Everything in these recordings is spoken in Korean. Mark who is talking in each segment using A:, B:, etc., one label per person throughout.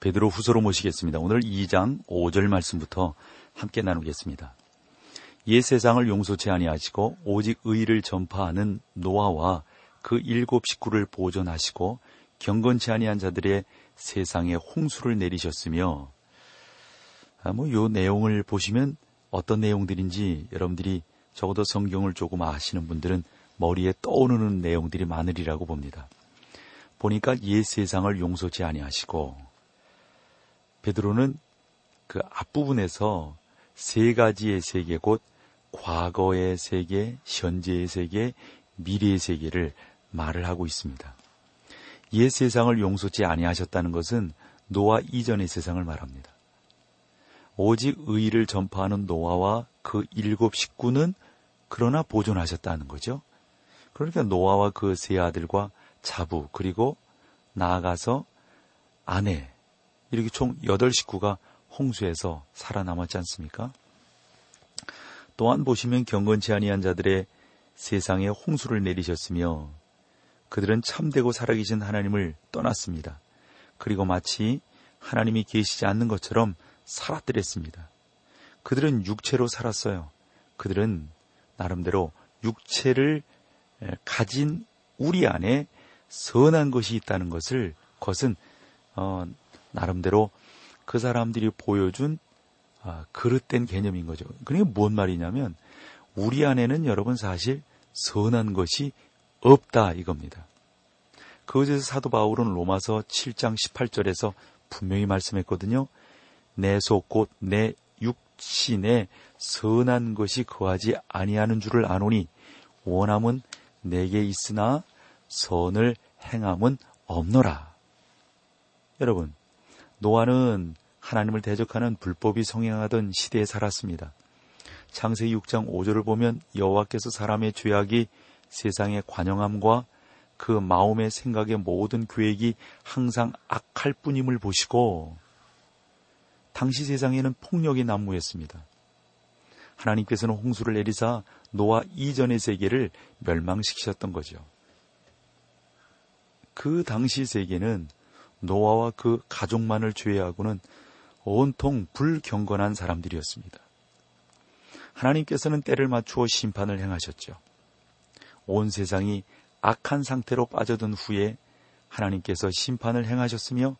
A: 베드로 후서로 모시겠습니다. 오늘 2장 5절 말씀부터 함께 나누겠습니다. 옛 세상을 용서치 아니하시고 오직 의를 전파하는 노아와 그 일곱 식구를 보존하시고 경건치 아니한 자들의 세상에 홍수를 내리셨으며 아, 뭐요 내용을 보시면 어떤 내용들인지 여러분들이 적어도 성경을 조금 아시는 분들은 머리에 떠오르는 내용들이 많으리라고 봅니다. 보니까 옛 세상을 용서치 아니하시고 베드로는 그 앞부분에서 세 가지의 세계 곧 과거의 세계, 현재의 세계, 미래의 세계를 말을 하고 있습니다. 옛 세상을 용서치 아니하셨다는 것은 노아 이전의 세상을 말합니다. 오직 의를 전파하는 노아와 그 일곱 식구는 그러나 보존하셨다는 거죠. 그러니까 노아와 그 세 아들과 자부 그리고 나아가서 아내 이렇게 총 8식구가 홍수에서 살아남았지 않습니까? 또한 보시면 경건치 아니한 자들의 세상에 홍수를 내리셨으며 그들은 참되고 살아계신 하나님을 떠났습니다. 그리고 마치 하나님이 계시지 않는 것처럼 살았더랬습니다. 그들은 육체로 살았어요. 그들은 나름대로 육체를 가진 우리 안에 선한 것이 있다는 것을 그것은 어, 나름대로 그 사람들이 보여준 아, 그릇된 개념인 거죠. 그러니까 뭔 말이냐면 우리 안에는 여러분 사실 선한 것이 없다 이겁니다. 그것에서 사도 바울은 로마서 7장 18절에서 분명히 말씀했거든요. 내 속 곧 내 육신에 선한 것이 거하지 아니하는 줄을 아노니 원함은 내게 있으나 선을 행함은 없노라. 여러분, 노아는 하나님을 대적하는 불법이 성행하던 시대에 살았습니다. 창세기 6장 5절을 보면 여호와께서 사람의 죄악이 세상의 관영함과 그 마음의 생각의 모든 계획이 항상 악할 뿐임을 보시고 당시 세상에는 폭력이 난무했습니다. 하나님께서는 홍수를 내리사 노아 이전의 세계를 멸망시키셨던 거죠. 그 당시 세계는 노아와 그 가족만을 제외하고는 온통 불경건한 사람들이었습니다. 하나님께서는 때를 맞추어 심판을 행하셨죠. 온 세상이 악한 상태로 빠져든 후에 하나님께서 심판을 행하셨으며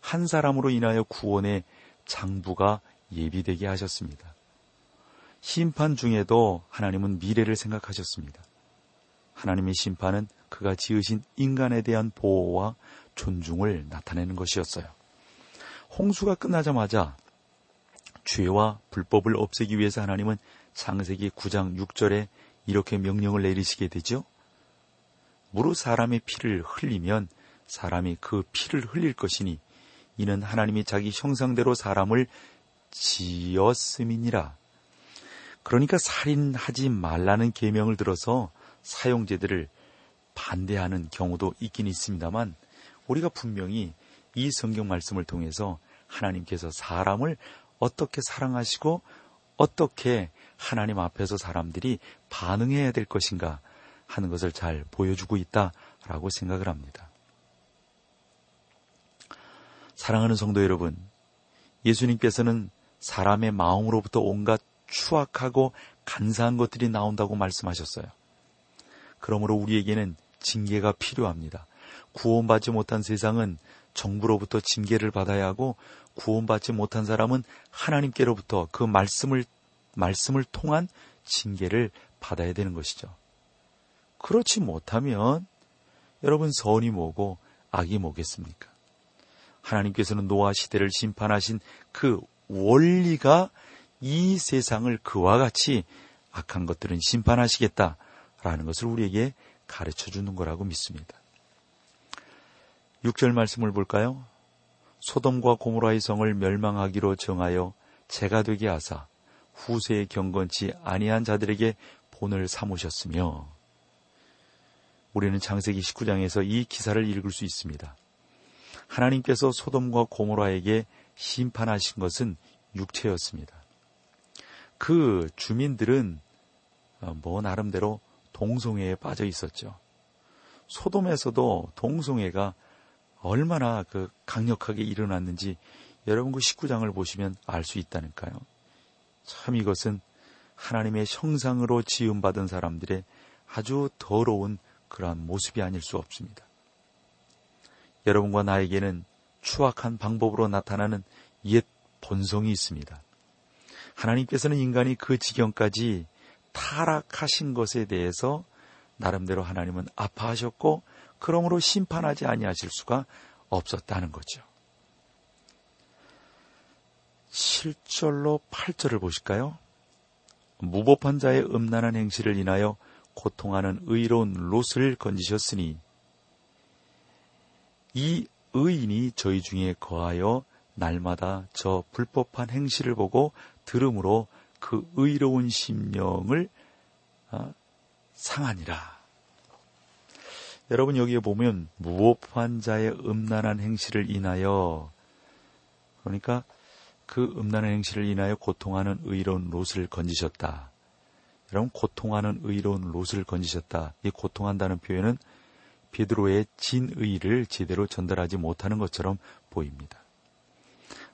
A: 한 사람으로 인하여 구원의 장부가 예비되게 하셨습니다. 심판 중에도 하나님은 미래를 생각하셨습니다. 하나님의 심판은 그가 지으신 인간에 대한 보호와 존중을 나타내는 것이었어요. 홍수가 끝나자마자 죄와 불법을 없애기 위해서 하나님은 창세기 9장 6절에 이렇게 명령을 내리시게 되죠. 무릇 사람의 피를 흘리면 사람이 그 피를 흘릴 것이니 이는 하나님이 자기 형상대로 사람을 지었음이니라. 그러니까 살인하지 말라는 계명을 들어서 사용제들을 반대하는 경우도 있긴 있습니다만 우리가 분명히 이 성경 말씀을 통해서 하나님께서 사람을 어떻게 사랑하시고 어떻게 하나님 앞에서 사람들이 반응해야 될 것인가 하는 것을 잘 보여주고 있다라고 생각을 합니다. 사랑하는 성도 여러분, 예수님께서는 사람의 마음으로부터 온갖 추악하고 간사한 것들이 나온다고 말씀하셨어요. 그러므로 우리에게는 징계가 필요합니다. 구원받지 못한 세상은 정부로부터 징계를 받아야 하고 구원받지 못한 사람은 하나님께로부터 그 말씀을 말씀을 통한 징계를 받아야 되는 것이죠. 그렇지 못하면 여러분 선이 뭐고 악이 뭐겠습니까? 하나님께서는 노아 시대를 심판하신 그 원리가 이 세상을 그와 같이 악한 것들은 심판하시겠다라는 것을 우리에게 가르쳐 주는 거라고 믿습니다. 6절 말씀을 볼까요? 소돔과 고모라의 성을 멸망하기로 정하여 제가 되게 하사 후세에 경건치 아니한 자들에게 본을 삼으셨으며 우리는 창세기 19장에서 이 기사를 읽을 수 있습니다. 하나님께서 소돔과 고모라에게 심판하신 것은 육체였습니다. 그 주민들은 어, 뭐 나름대로 동성애에 빠져 있었죠. 소돔에서도 동성애가 얼마나 그 강력하게 일어났는지 여러분 그 19장을 보시면 알 수 있다니까요. 참 이것은 하나님의 형상으로 지음받은 사람들의 아주 더러운 그러한 모습이 아닐 수 없습니다. 여러분과 나에게는 추악한 방법으로 나타나는 옛 본성이 있습니다. 하나님께서는 인간이 그 지경까지 타락하신 것에 대해서 나름대로 하나님은 아파하셨고 그러므로 심판하지 아니하실 수가 없었다는 거죠. 7절로 8절을 보실까요? 무법한 자의 음란한 행실을 인하여 고통하는 의로운 롯을 건지셨으니 이 의인이 저희 중에 거하여 날마다 저 불법한 행실을 보고 들음으로 그 의로운 심령을 어, 상하니라. 여러분 여기에 보면 무법한 자의 음란한 행실을 인하여 그러니까 그 음란한 행실을 인하여 고통하는 의로운 롯을 건지셨다. 여러분 고통하는 의로운 롯을 건지셨다. 이 고통한다는 표현은 베드로의 진의를 제대로 전달하지 못하는 것처럼 보입니다.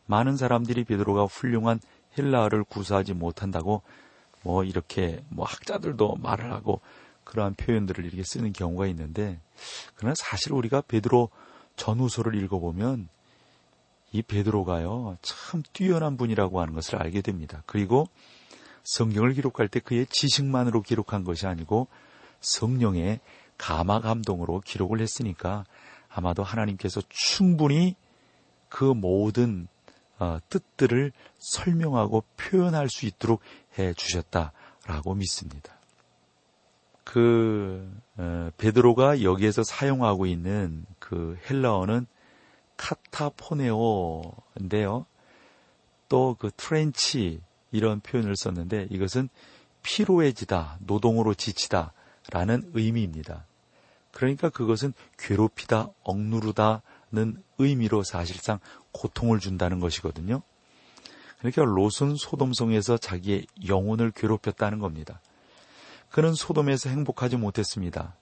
A: 많은 사람들이 베드로가 훌륭한 헬라어를 구사하지 못한다고 뭐 이렇게 뭐 학자들도 말을 하고 그러한 표현들을 이렇게 쓰는 경우가 있는데 그러나 사실 우리가 베드로 전후서를 읽어보면 이 베드로가요 참 뛰어난 분이라고 하는 것을 알게 됩니다. 그리고 성경을 기록할 때 그의 지식만으로 기록한 것이 아니고 성령의 가마 감동으로 기록을 했으니까 아마도 하나님께서 충분히 그 모든 어, 뜻들을 설명하고 표현할 수 있도록 해 주셨다라고 믿습니다. 그 어, 베드로가 여기에서 사용하고 있는 그 헬라어는 카타포네오인데요. 또 그 트렌치 이런 표현을 썼는데 이것은 피로해지다, 노동으로 지치다 라는 의미입니다. 그러니까 그것은 괴롭히다, 억누르다는 의미로 사실상 고통을 준다는 것이거든요. 그러니까 롯은 소돔성에서 자기의 영혼을 괴롭혔다는 겁니다. 그는 소돔에서 행복하지 못했습니다.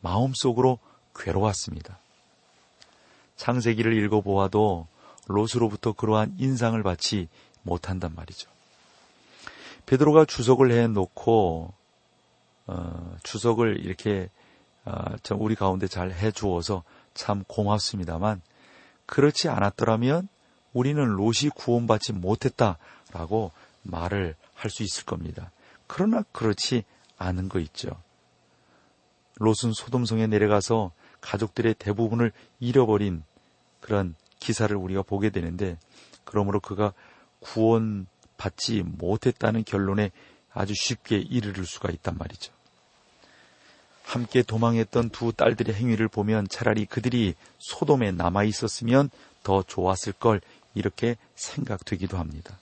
A: 마음속으로 괴로웠습니다. 창세기를 읽어보아도 롯으로부터 그러한 인상을 받지 못한단 말이죠. 베드로가 주석을 해놓고 어, 주석을 이렇게 어, 우리 가운데 잘 해주어서 참 고맙습니다만 그렇지 않았더라면 우리는 롯이 구원받지 못했다라고 말을 할 수 있을 겁니다. 그러나 그렇지 않은 거 있죠. 롯은 소돔성에 내려가서 가족들의 대부분을 잃어버린 그런 기사를 우리가 보게 되는데 그러므로 그가 구원받지 못했다는 결론에 아주 쉽게 이르를 수가 있단 말이죠. 함께 도망했던 두 딸들의 행위를 보면 차라리 그들이 소돔에 남아 있었으면 더 좋았을 걸 이렇게 생각되기도 합니다.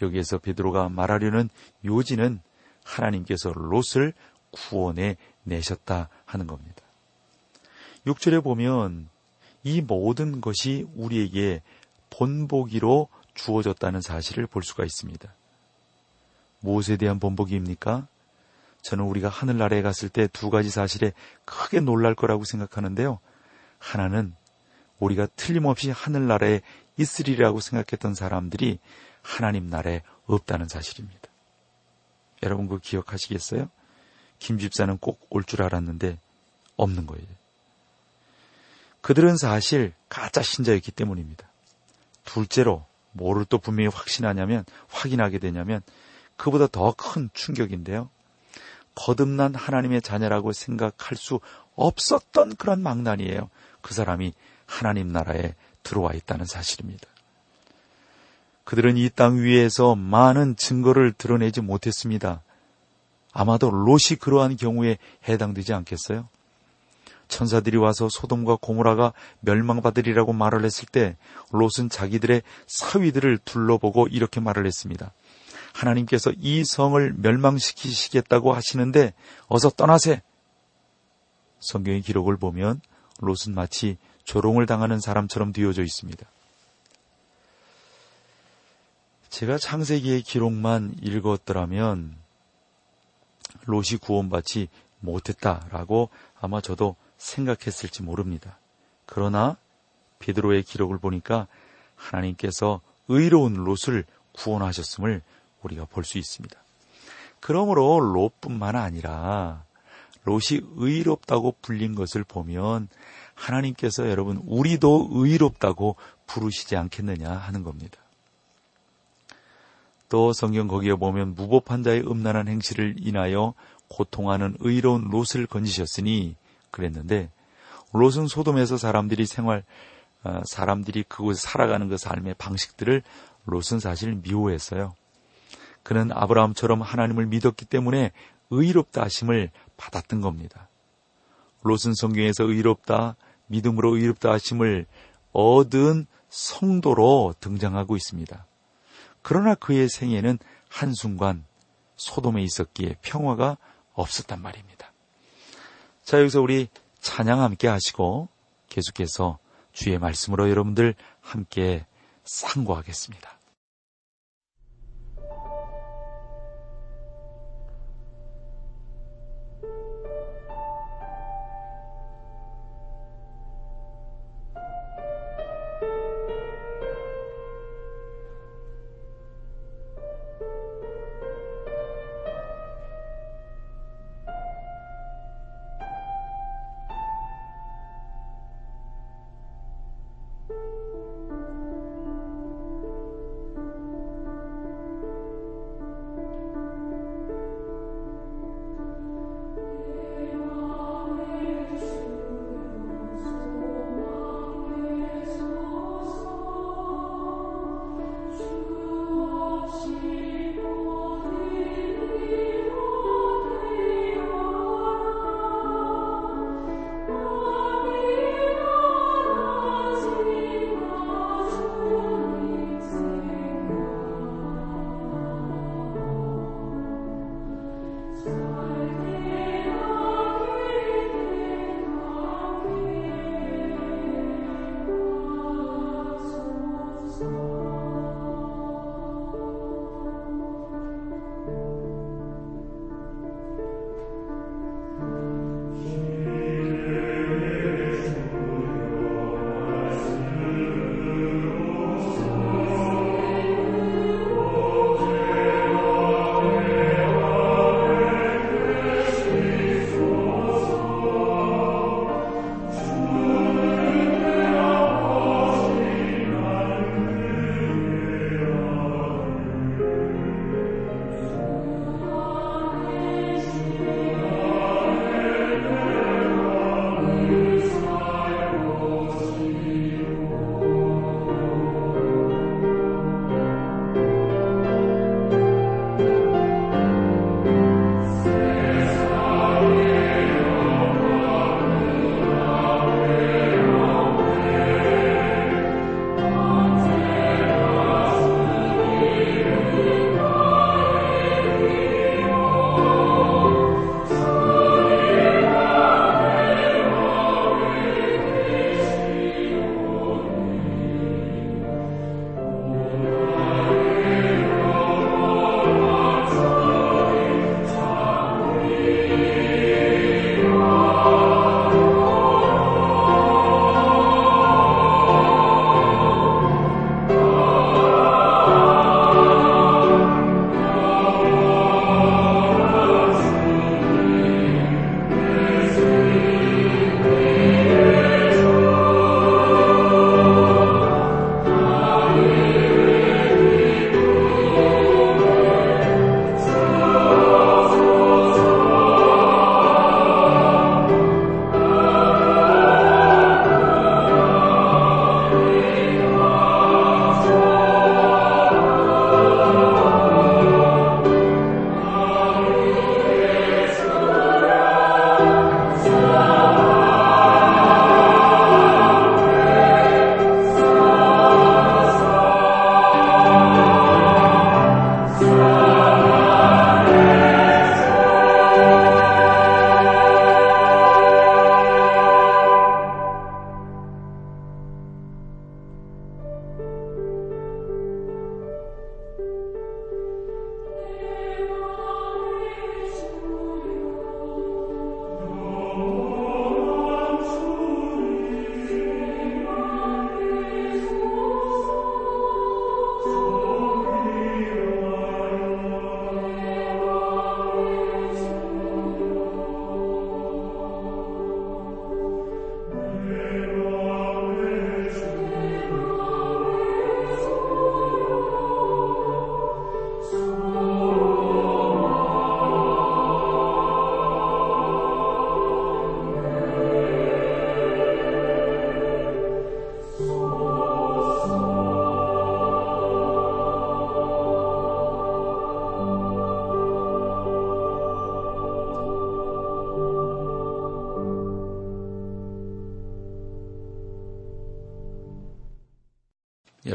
A: 여기에서 베드로가 말하려는 요지는 하나님께서 롯을 구원해 내셨다 하는 겁니다. 6절에 보면 이 모든 것이 우리에게 본보기로 주어졌다는 사실을 볼 수가 있습니다. 무엇에 대한 본보기입니까? 저는 우리가 하늘나라에 갔을 때 두 가지 사실에 크게 놀랄 거라고 생각하는데요. 하나는 우리가 틀림없이 하늘나라에 있으리라고 생각했던 사람들이 하나님 나라에 없다는 사실입니다. 여러분 그 기억하시겠어요? 김 집사는 꼭 올 줄 알았는데 없는 거예요. 그들은 사실 가짜 신자였기 때문입니다. 둘째로 뭐를 또 분명히 확신하냐면 확인하게 되냐면 그보다 더 큰 충격인데요. 거듭난 하나님의 자녀라고 생각할 수 없었던 그런 망난이에요. 그 사람이 하나님 나라에 들어와 있다는 사실입니다. 그들은 이 땅 위에서 많은 증거를 드러내지 못했습니다. 아마도 롯이 그러한 경우에 해당되지 않겠어요? 천사들이 와서 소돔과 고모라가 멸망받으리라고 말을 했을 때 롯은 자기들의 사위들을 둘러보고 이렇게 말을 했습니다. 하나님께서 이 성을 멸망시키시겠다고 하시는데 어서 떠나세. 성경의 기록을 보면 롯은 마치 조롱을 당하는 사람처럼 뒤어져 있습니다. 제가 창세기의 기록만 읽었더라면 롯이 구원받지 못했다라고 아마 저도 생각했을지 모릅니다. 그러나 베드로의 기록을 보니까 하나님께서 의로운 롯을 구원하셨음을 우리가 볼 수 있습니다. 그러므로 롯뿐만 아니라 롯이 의롭다고 불린 것을 보면 하나님께서 여러분 우리도 의롭다고 부르시지 않겠느냐 하는 겁니다. 또 성경 거기에 보면 무법한 자의 음란한 행실을 인하여 고통하는 의로운 롯을 건지셨으니 그랬는데 롯은 소돔에서 사람들이 생활 어, 사람들이 그곳에 살아가는 그 삶의 방식들을 롯은 사실 미워했어요. 그는 아브라함처럼 하나님을 믿었기 때문에 의롭다 하심을 받았던 겁니다. 롯은 성경에서 의롭다, 믿음으로 의롭다 하심을 얻은 성도로 등장하고 있습니다. 그러나 그의 생애는 한순간 소돔에 있었기에 평화가 없었단 말입니다. 자, 여기서 우리 찬양 함께 하시고 계속해서 주의 말씀으로 여러분들 함께 상고하겠습니다.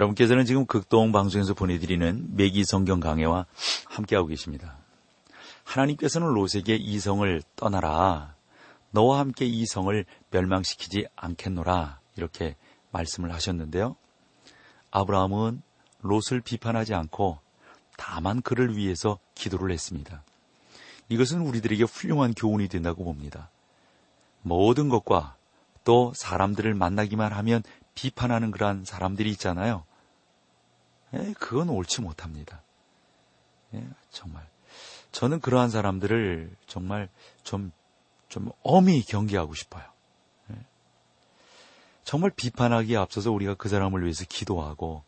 A: 여러분께서는 지금 극동 방송에서 보내드리는 매기 성경 강해와 함께하고 계십니다. 하나님께서는 롯에게 이성을 떠나라. 너와 함께 이성을 멸망시키지 않겠노라. 이렇게 말씀을 하셨는데요. 아브라함은 롯을 비판하지 않고 다만 그를 위해서 기도를 했습니다. 이것은 우리들에게 훌륭한 교훈이 된다고 봅니다. 모든 것과 또 사람들을 만나기만 하면 비판하는 그러한 사람들이 있잖아요. 에, 그건 옳지 못합니다. 예, 정말. 저는 그러한 사람들을 정말 좀, 좀 엄히 경계하고 싶어요. 예. 정말 비판하기에 앞서서 우리가 그 사람을 위해서 기도하고,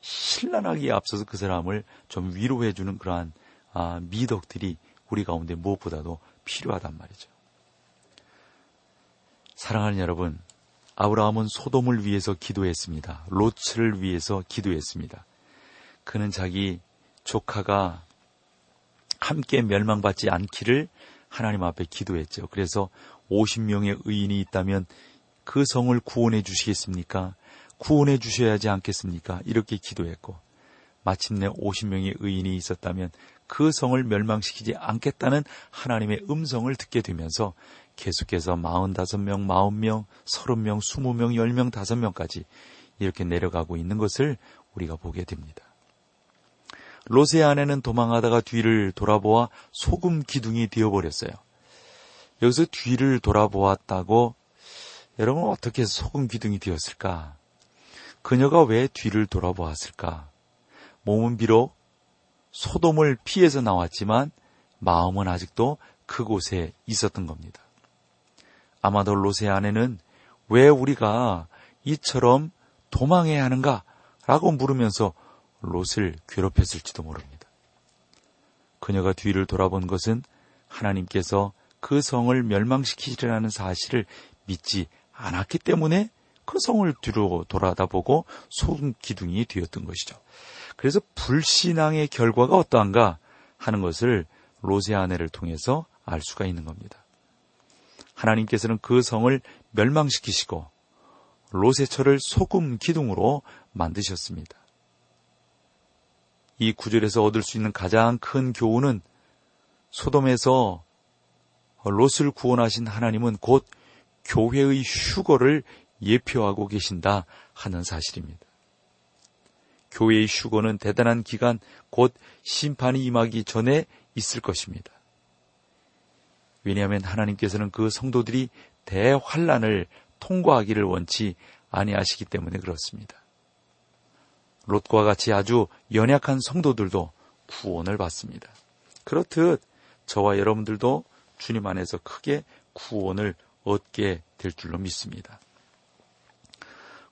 A: 신란하기에 앞서서 그 사람을 좀 위로해주는 그러한 아, 미덕들이 우리 가운데 무엇보다도 필요하단 말이죠. 사랑하는 여러분, 아브라함은 소돔을 위해서 기도했습니다. 롯을 위해서 기도했습니다. 그는 자기 조카가 함께 멸망받지 않기를 하나님 앞에 기도했죠. 그래서 50명의 의인이 있다면 그 성을 구원해 주시겠습니까? 구원해 주셔야 하지 않겠습니까? 이렇게 기도했고 마침내 50명의 의인이 있었다면 그 성을 멸망시키지 않겠다는 하나님의 음성을 듣게 되면서 계속해서 45명, 40명, 30명, 20명, 10명, 5명까지 이렇게 내려가고 있는 것을 우리가 보게 됩니다. 롯의 아내는 도망하다가 뒤를 돌아보아 소금 기둥이 되어버렸어요. 여기서 뒤를 돌아보았다고 여러분 어떻게 소금 기둥이 되었을까? 그녀가 왜 뒤를 돌아보았을까? 몸은 비록 소돔을 피해서 나왔지만 마음은 아직도 그곳에 있었던 겁니다. 아마도 롯의 아내는 왜 우리가 이처럼 도망해야 하는가? 라고 물으면서 롯을 괴롭혔을지도 모릅니다. 그녀가 뒤를 돌아본 것은 하나님께서 그 성을 멸망시키리라는 사실을 믿지 않았기 때문에 그 성을 뒤로 돌아다보고 소금 기둥이 되었던 것이죠. 그래서 불신앙의 결과가 어떠한가 하는 것을 롯의 아내를 통해서 알 수가 있는 겁니다. 하나님께서는 그 성을 멸망시키시고 롯의 철을 소금 기둥으로 만드셨습니다. 이 구절에서 얻을 수 있는 가장 큰 교훈은 소돔에서 롯을 구원하신 하나님은 곧 교회의 휴거를 예표하고 계신다 하는 사실입니다. 교회의 휴거는 대단한 기간 곧 심판이 임하기 전에 있을 것입니다. 왜냐하면 하나님께서는 그 성도들이 대환란을 통과하기를 원치 아니하시기 때문에 그렇습니다. 롯과 같이 아주 연약한 성도들도 구원을 받습니다. 그렇듯 저와 여러분들도 주님 안에서 크게 구원을 얻게 될 줄로 믿습니다.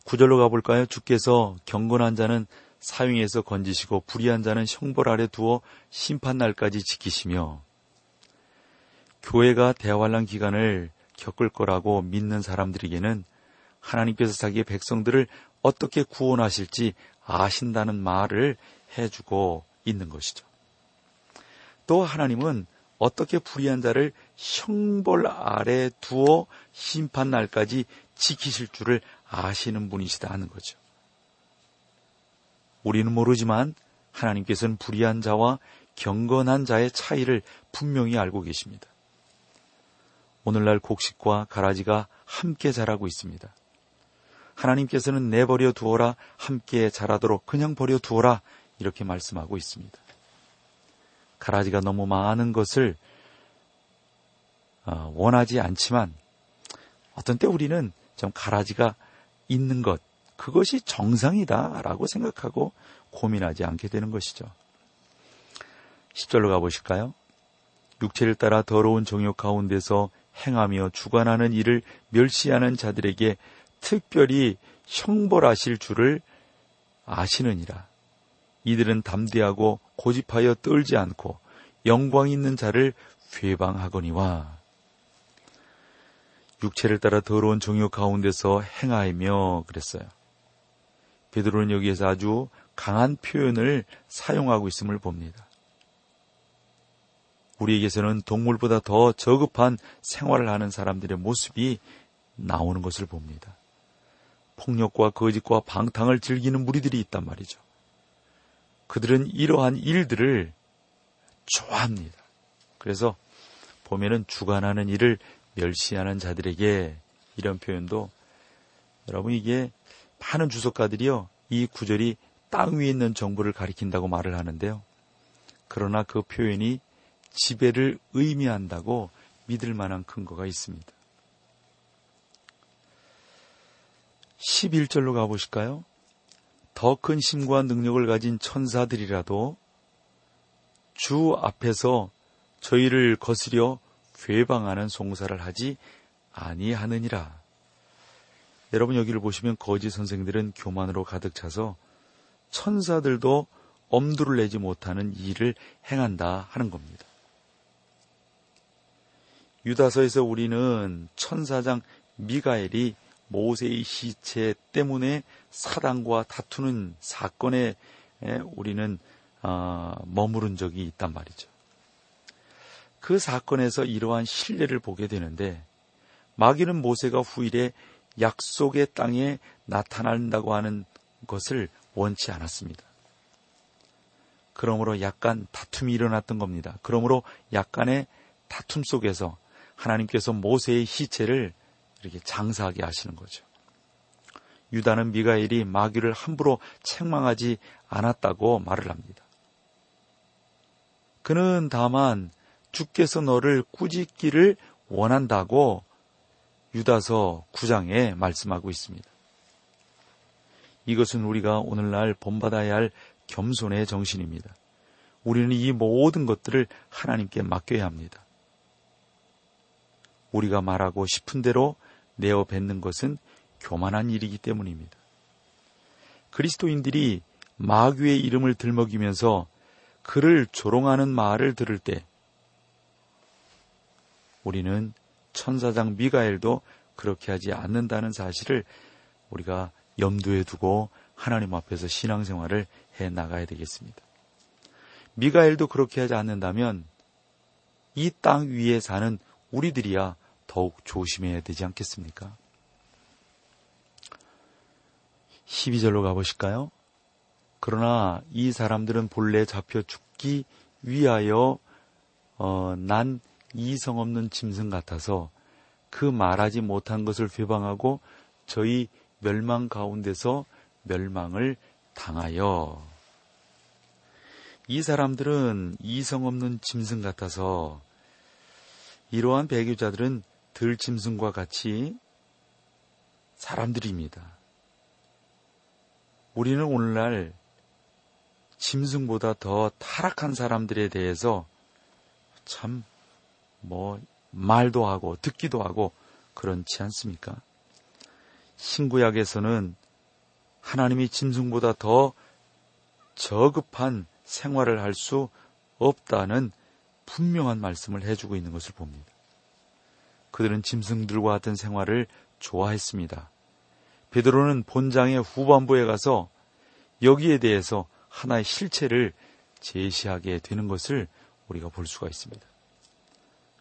A: 구절로 가볼까요? 주께서 경건한 자는 사용에서 건지시고 불의한 자는 형벌 아래 두어 심판 날까지 지키시며 교회가 대환란 기간을 겪을 거라고 믿는 사람들에게는 하나님께서 자기의 백성들을 어떻게 구원하실지 아신다는 말을 해주고 있는 것이죠. 또 하나님은 어떻게 불의한 자를 형벌 아래 두어 심판 날까지 지키실 줄을 아시는 분이시다 하는 거죠. 우리는 모르지만 하나님께서는 불의한 자와 경건한 자의 차이를 분명히 알고 계십니다. 오늘날 곡식과 가라지가 함께 자라고 있습니다. 하나님께서는 내버려 두어라 함께 자라도록 그냥 버려 두어라 이렇게 말씀하고 있습니다. 가라지가 너무 많은 것을 어, 원하지 않지만 어떤 때 우리는 좀 가라지가 있는 것 그것이 정상이다라고 생각하고 고민하지 않게 되는 것이죠. 10절로 가보실까요? 육체를 따라 더러운 정욕 가운데서 행하며 주관하는 일을 멸시하는 자들에게 특별히 형벌하실 줄을 아시느니라. 이들은 담대하고 고집하여 떨지 않고 영광 있는 자를 회방하거니와 육체를 따라 더러운 종욕 가운데서 행하며 그랬어요. 베드로는 여기에서 아주 강한 표현을 사용하고 있음을 봅니다. 우리에게서는 동물보다 더 저급한 생활을 하는 사람들의 모습이 나오는 것을 봅니다. 폭력과 거짓과 방탕을 즐기는 무리들이 있단 말이죠. 그들은 이러한 일들을 좋아합니다. 그래서 보면은 주관하는 일을 멸시하는 자들에게 이런 표현도 여러분 이게 많은 주석가들이요 이 구절이 땅 위에 있는 정부를 가리킨다고 말을 하는데요. 그러나 그 표현이 지배를 의미한다고 믿을 만한 근거가 있습니다. 11절로 가보실까요? 더 큰 힘과 능력을 가진 천사들이라도 주 앞에서 저희를 거스려 괴방하는 송사를 하지 아니하느니라. 여러분 여기를 보시면 거짓 선생들은 교만으로 가득 차서 천사들도 엄두를 내지 못하는 일을 행한다 하는 겁니다. 유다서에서 우리는 천사장 미가엘이 모세의 시체 때문에 사단과 다투는 사건에 우리는 아, 머무른 적이 있단 말이죠. 그 사건에서 이러한 신뢰를 보게 되는데 마귀는 모세가 후일에 약속의 땅에 나타난다고 하는 것을 원치 않았습니다. 그러므로 약간 다툼이 일어났던 겁니다. 그러므로 약간의 다툼 속에서 하나님께서 모세의 시체를 이렇게 장사하게 하시는 거죠. 유다는 미가엘이 마귀를 함부로 책망하지 않았다고 말을 합니다. 그는 다만 주께서 너를 꾸짖기를 원한다고 유다서 9장에 말씀하고 있습니다. 이것은 우리가 오늘날 본받아야 할 겸손의 정신입니다. 우리는 이 모든 것들을 하나님께 맡겨야 합니다. 우리가 말하고 싶은 대로 내어 뱉는 것은 교만한 일이기 때문입니다. 그리스도인들이 마귀의 이름을 들먹이면서 그를 조롱하는 말을 들을 때 우리는 천사장 미가엘도 그렇게 하지 않는다는 사실을 우리가 염두에 두고 하나님 앞에서 신앙생활을 해 나가야 되겠습니다. 미가엘도 그렇게 하지 않는다면 이 땅 위에 사는 우리들이야 더욱 조심해야 되지 않겠습니까? 12절로 가보실까요? 그러나 이 사람들은 본래 잡혀 죽기 위하여 어, 난 이성 없는 짐승 같아서 그 말하지 못한 것을 회방하고 저희 멸망 가운데서 멸망을 당하여 이 사람들은 이성 없는 짐승 같아서 이러한 배교자들은 들짐승과 같이 사람들입니다. 우리는 오늘날 짐승보다 더 타락한 사람들에 대해서 참, 뭐, 말도 하고, 듣기도 하고, 그렇지 않습니까? 신구약에서는 하나님이 짐승보다 더 저급한 생활을 할 수 없다는 분명한 말씀을 해주고 있는 것을 봅니다. 그들은 짐승들과 같은 생활을 좋아했습니다. 베드로는 본장의 후반부에 가서 여기에 대해서 하나의 실체를 제시하게 되는 것을 우리가 볼 수가 있습니다.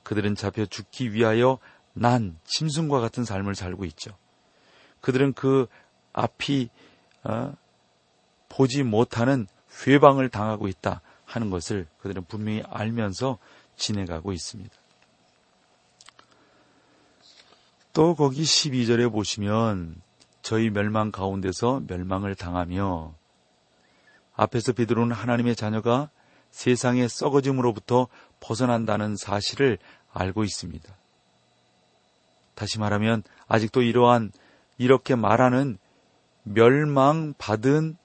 A: 그들은 잡혀 죽기 위하여 난 짐승과 같은 삶을 살고 있죠. 그들은 그 앞이 어, 보지 못하는 회방을 당하고 있다 하는 것을 그들은 분명히 알면서 지내가고 있습니다. 또 거기 12절에 보시면 저희 멸망 가운데서 멸망을 당하며 앞에서 베드로는 하나님의 자녀가 세상의 썩어짐으로부터 벗어난다는 사실을 알고 있습니다. 다시 말하면 아직도 이러한 이렇게 말하는 멸망받은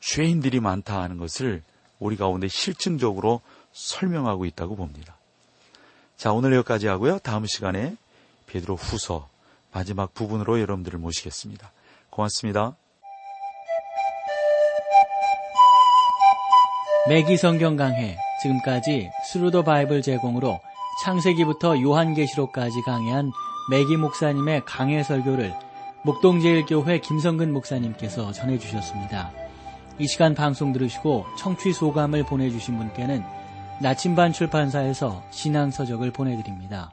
A: 죄인들이 많다 하는 것을 우리 가운데 실증적으로 설명하고 있다고 봅니다. 자, 오늘 여기까지 하고요. 다음 시간에 베드로 후서 마지막 부분으로 여러분들을 모시겠습니다. 고맙습니다.
B: 매기 성경 강해 지금까지 스루더 바이블 제공으로 창세기부터 요한계시록까지 강해한 매기 목사님의 강해 설교를 목동제일교회 김성근 목사님께서 전해주셨습니다. 이 시간 방송 들으시고 청취 소감을 보내주신 분께는 나침반 출판사에서 신앙서적을 보내드립니다.